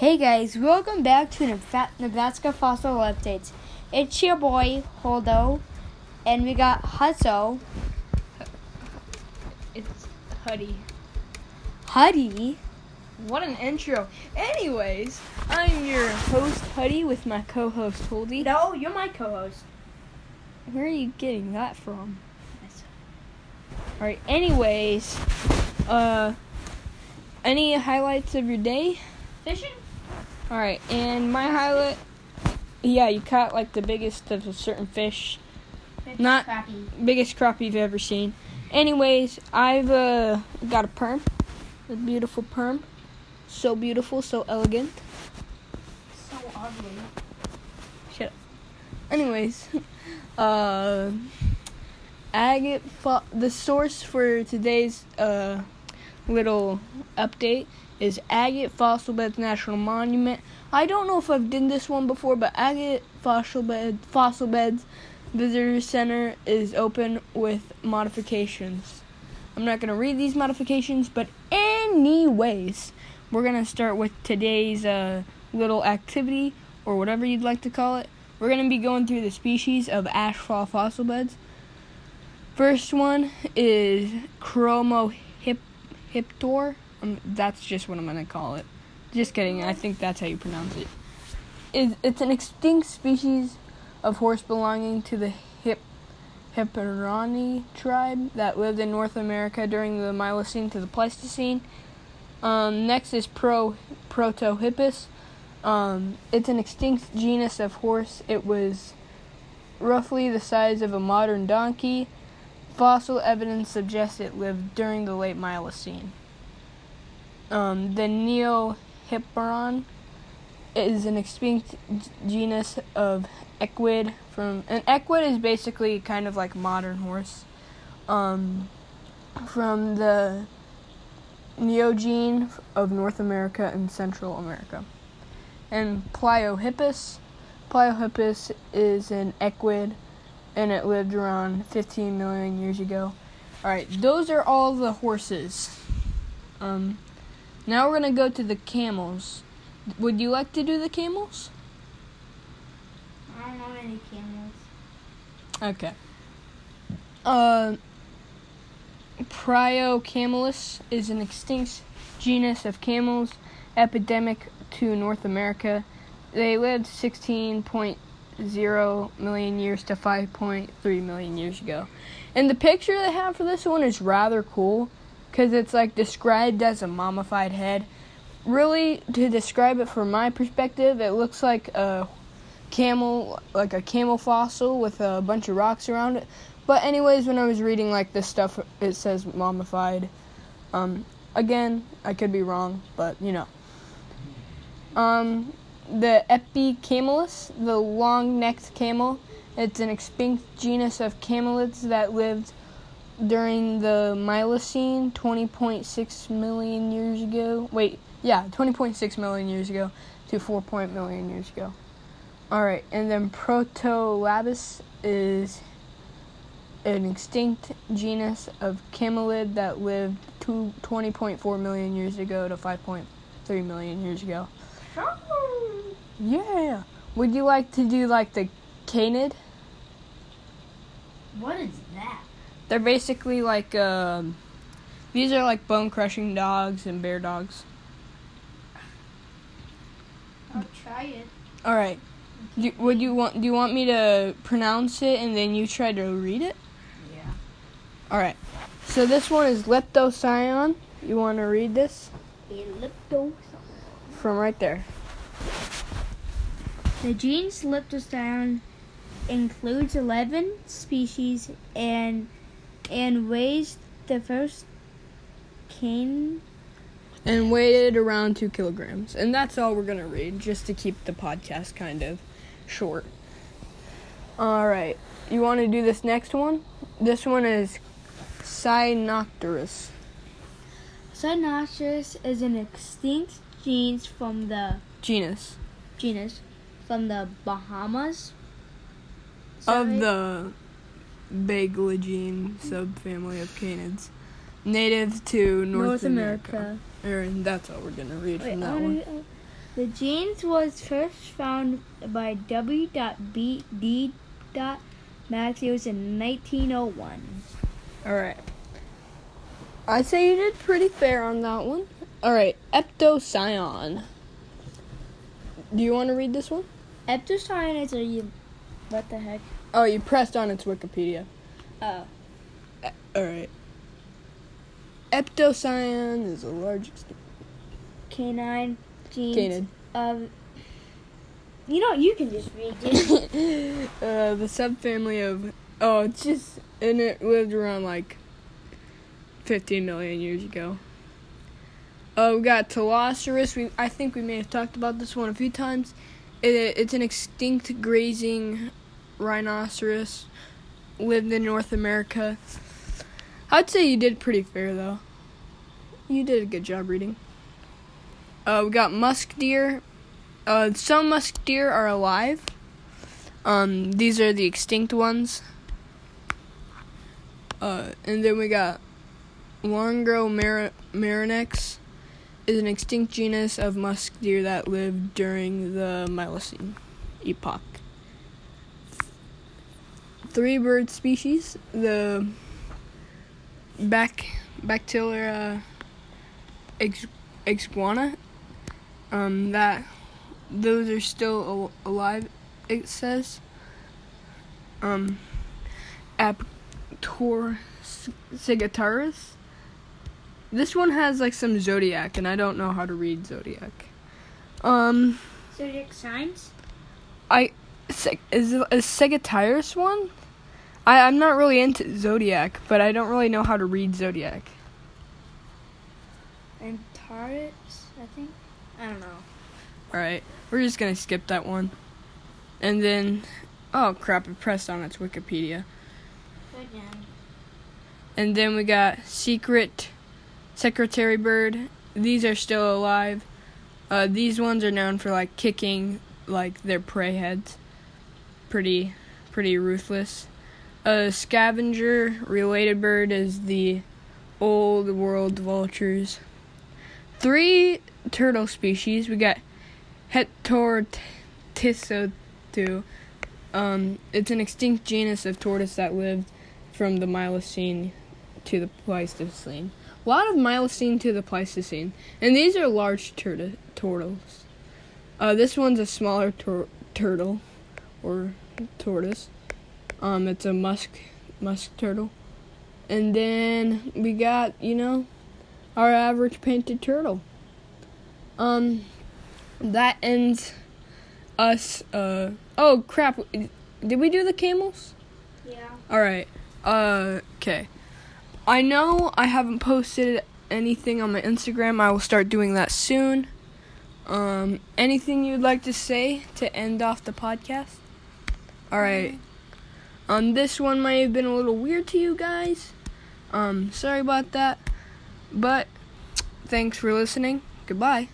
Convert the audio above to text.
Hey guys, welcome back to Nebraska Fossil Updates. It's your boy Holdo, and we got Hutso, It's Huddy. Huddy. What an intro. Anyways, I'm your host Huddy with my co-host Holdy. No, you're my co-host. Where are you getting that from? All right. Anyways, uh, any highlights of your day? Fishing? All right, and my highlight. Yeah, you caught like the biggest of a certain fish, Not- crappy. biggest crappie you've ever seen. Anyways, I've uh, got a perm, a beautiful perm, so beautiful, so elegant. So ugly. Shut up. Anyways, uh, agate. Fo- the source for today's uh little update is Agate Fossil Beds National Monument. I don't know if I've done this one before, but Agate Fossil Bed Fossil Beds Visitor Center is open with modifications. I'm not gonna read these modifications, but anyways, we're gonna start with today's uh, little activity or whatever you'd like to call it. We're gonna be going through the species of ashfall fossil beds. First one is Chromohiptor. Um, that's just what I'm gonna call it. Just kidding. I think that's how you pronounce it. It's, it's an extinct species of horse belonging to the Hip Hipperoni tribe that lived in North America during the Miocene to the Pleistocene. Um, next is Pro Protohippus. Um, it's an extinct genus of horse. It was roughly the size of a modern donkey. Fossil evidence suggests it lived during the late Miocene. Um, the Neohipparion is an extinct genus of equid from an equid is basically kind of like modern horse. Um, from the Neogene of North America and Central America. And Pliohippus. Pliohippus is an equid and it lived around 15 million years ago. Alright, those are all the horses. Um, now we're going to go to the camels. Would you like to do the camels? I don't know any camels. Okay. Uh, Priocamelus is an extinct genus of camels, epidemic to North America. They lived 16.0 million years to 5.3 million years ago. And the picture they have for this one is rather cool because it's like described as a mummified head. Really, to describe it from my perspective, it looks like a camel, like a camel fossil with a bunch of rocks around it. But anyways, when I was reading like this stuff, it says mummified. Um, again, I could be wrong, but you know. Um, the Aepycamelus, the long-necked camel, it's an extinct genus of camelids that lived during the Miocene, 20.6 million years ago. Wait, yeah, 20.6 million years ago to 4. point million years ago. All right, and then Protolabis is an extinct genus of camelid that lived to 20.4 million years ago to 5.3 million years ago. Yeah. Would you like to do like the canid? What is that? They're basically like um these are like bone crushing dogs and bear dogs. I'll try it. All right. Do, would you want do you want me to pronounce it and then you try to read it? Yeah. All right. So this one is Leptocyon. You want to read this Ellipto. from right there. The genus Leptocyon includes 11 species and and weighs the first cane. and weighed around two kilograms. And that's all we're gonna read, just to keep the podcast kind of short. All right, you want to do this next one? This one is Cynopterus. Cynoceros is an extinct genus from the genus genus from the Bahamas. of the Baglegene subfamily of canids, native to North, North America. Aaron, that's all we're gonna read Wait, from that one. read- uh, The genes was first found by W. B. D. Matthews in 1901. All right. I say you did pretty fair on that one. All right, eptocyon. Do you want to read this one? Eptocyon is a what the heck? Oh, you pressed on its Wikipedia. Oh. Uh, all right. Eptocyon is a large. Canine genes Canid. of. You know, you can just read it. uh, the subfamily of oh, it's just and it lived around like 15 million years ago. Uh, we got Telosaurus. We I think we may have talked about this one a few times. It, it's an extinct grazing rhinoceros. Lived in North America. I'd say you did pretty fair though. You did a good job reading. Uh, we got musk deer. Uh, some musk deer are alive. Um, these are the extinct ones. Uh, and then we got Longo mar- marinex is an extinct genus of musk deer that lived during the Miocene epoch. Three bird species, the back Bacteria ex- exguana, um, that those are still al- alive. It says. Um, Aptor Sigataris. This one has like some zodiac, and I don't know how to read zodiac. Um, Zodiac signs? I Se- is is Sagittarius one? I I'm not really into zodiac, but I don't really know how to read zodiac. And Taurus, I think? I don't know. All right, we're just gonna skip that one, and then oh crap, it pressed on its Wikipedia. Again. And then we got Secret Secretary Bird. These are still alive. Uh, these ones are known for like kicking like their prey heads. Pretty, pretty ruthless. A scavenger related bird is the old world vultures. Three turtle species. We got Hetortisotu. Um, it's an extinct genus of tortoise that lived from the Miocene to the Pleistocene. A lot of Miocene to the Pleistocene, and these are large turtle turtles. Uh, this one's a smaller tur- turtle, or tortoise. Um, it's a musk musk turtle, and then we got you know our average painted turtle. Um, that ends us. Uh, oh crap! Did we do the camels? Yeah. All right. Uh, okay. I know I haven't posted anything on my Instagram. I will start doing that soon. Um, anything you'd like to say to end off the podcast? All right. Um, this one may have been a little weird to you guys. Um, sorry about that. But thanks for listening. Goodbye.